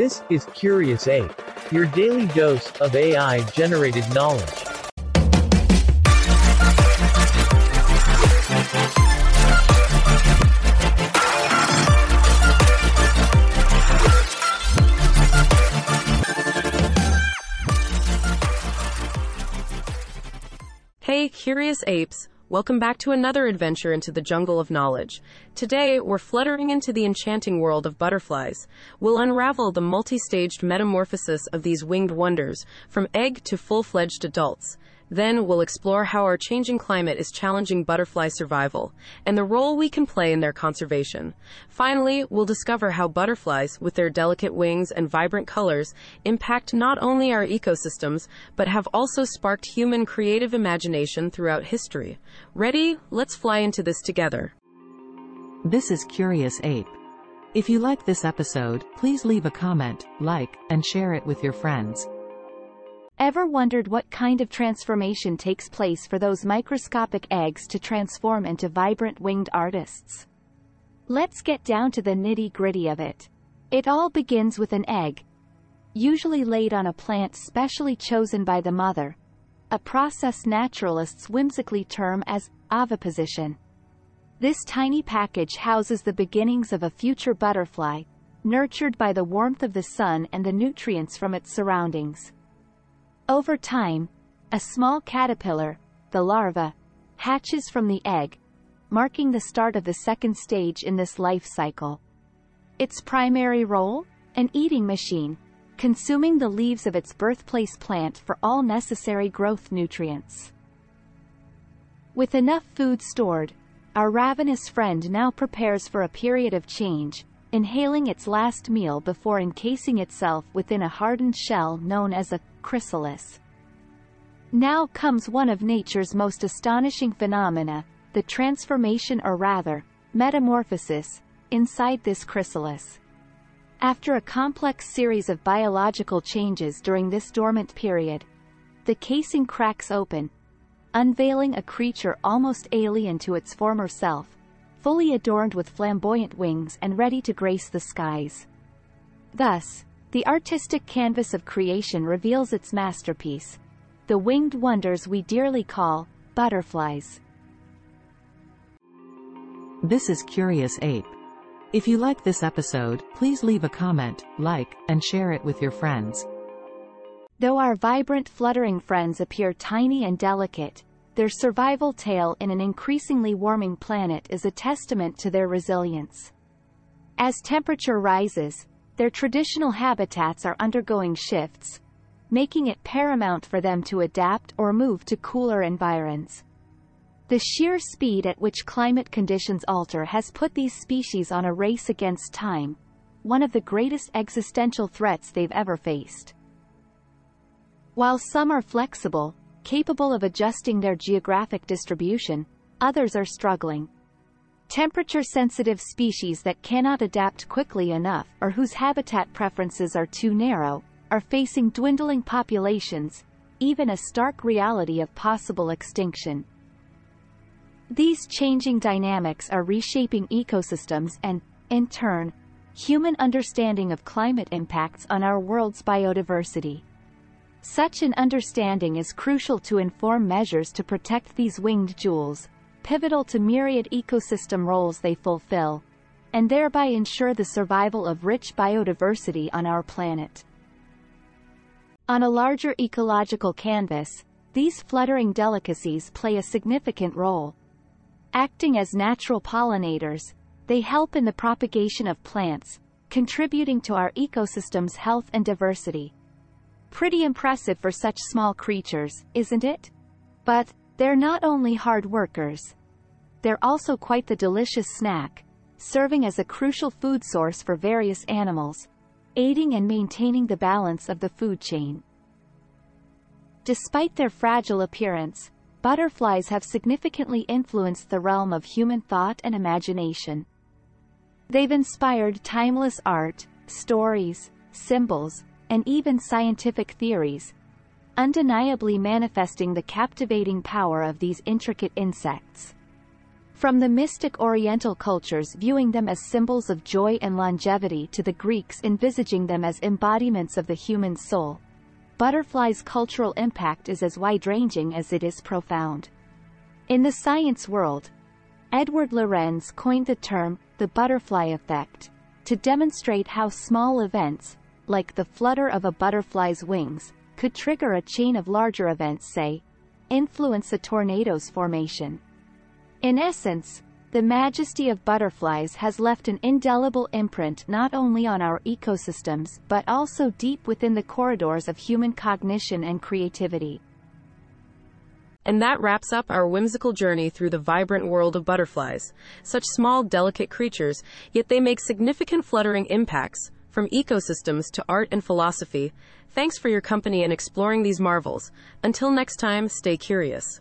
This is Curious Ape, your daily dose of AI generated knowledge. Hey, curious apes! Welcome back to another adventure into the jungle of knowledge. Today, we're fluttering into the enchanting world of butterflies. We'll unravel the multi staged metamorphosis of these winged wonders, from egg to full fledged adults. Then we'll explore how our changing climate is challenging butterfly survival and the role we can play in their conservation. Finally, we'll discover how butterflies, with their delicate wings and vibrant colors, impact not only our ecosystems, but have also sparked human creative imagination throughout history. Ready? Let's fly into this together. This is Curious Ape. If you like this episode, please leave a comment, like, and share it with your friends. Ever wondered what kind of transformation takes place for those microscopic eggs to transform into vibrant winged artists? Let's get down to the nitty-gritty of it. It all begins with an egg, usually laid on a plant specially chosen by the mother, a process naturalists whimsically term as oviposition. This tiny package houses the beginnings of a future butterfly, nurtured by the warmth of the sun and the nutrients from its surroundings. Over time, a small caterpillar, the larva, hatches from the egg, marking the start of the second stage in this life cycle. Its primary role? An eating machine, consuming the leaves of its birthplace plant for all necessary growth nutrients. With enough food stored, our ravenous friend now prepares for a period of change, inhaling its last meal before encasing itself within a hardened shell known as a chrysalis. Now comes one of nature's most astonishing phenomena, the transformation or rather, metamorphosis, inside this chrysalis. After a complex series of biological changes during this dormant period, the casing cracks open, unveiling a creature almost alien to its former self, fully adorned with flamboyant wings and ready to grace the skies. Thus, the artistic canvas of creation reveals its masterpiece, the winged wonders we dearly call butterflies. This is Curious Ape. If you like this episode, please leave a comment, like, and share it with your friends. Though our vibrant fluttering friends appear tiny and delicate, their survival tale in an increasingly warming planet is a testament to their resilience. As temperature rises, their traditional habitats are undergoing shifts, making it paramount for them to adapt or move to cooler environs. The sheer speed at which climate conditions alter has put these species on a race against time, one of the greatest existential threats they've ever faced. While some are flexible, capable of adjusting their geographic distribution, others are struggling. Temperature-sensitive species that cannot adapt quickly enough or whose habitat preferences are too narrow, are facing dwindling populations, even a stark reality of possible extinction. These changing dynamics are reshaping ecosystems and, in turn, human understanding of climate impacts on our world's biodiversity. Such an understanding is crucial to inform measures to protect these winged jewels, pivotal to myriad ecosystem roles they fulfill, and thereby ensure the survival of rich biodiversity on our planet. On a larger ecological canvas, these fluttering delicacies play a significant role. Acting as natural pollinators, they help in the propagation of plants, contributing to our ecosystem's health and diversity. Pretty impressive for such small creatures, isn't it? But, they're not only hard workers. They're also quite the delicious snack, serving as a crucial food source for various animals, aiding and maintaining the balance of the food chain. Despite their fragile appearance, butterflies have significantly influenced the realm of human thought and imagination. They've inspired timeless art, stories, symbols, and even scientific theories, undeniably manifesting the captivating power of these intricate insects. From the mystic Oriental cultures viewing them as symbols of joy and longevity to the Greeks envisaging them as embodiments of the human soul, butterflies' cultural impact is as wide-ranging as it is profound. In the science world, Edward Lorenz coined the term, the butterfly effect, to demonstrate how small events, like the flutter of a butterfly's wings, could trigger a chain of larger events say, influence a tornado's formation. In essence, the majesty of butterflies has left an indelible imprint not only on our ecosystems but also deep within the corridors of human cognition and creativity. And that wraps up our whimsical journey through the vibrant world of butterflies. Such small, delicate creatures, yet they make significant fluttering impacts, from ecosystems to art and philosophy. Thanks for your company in exploring these marvels. Until next time, stay curious.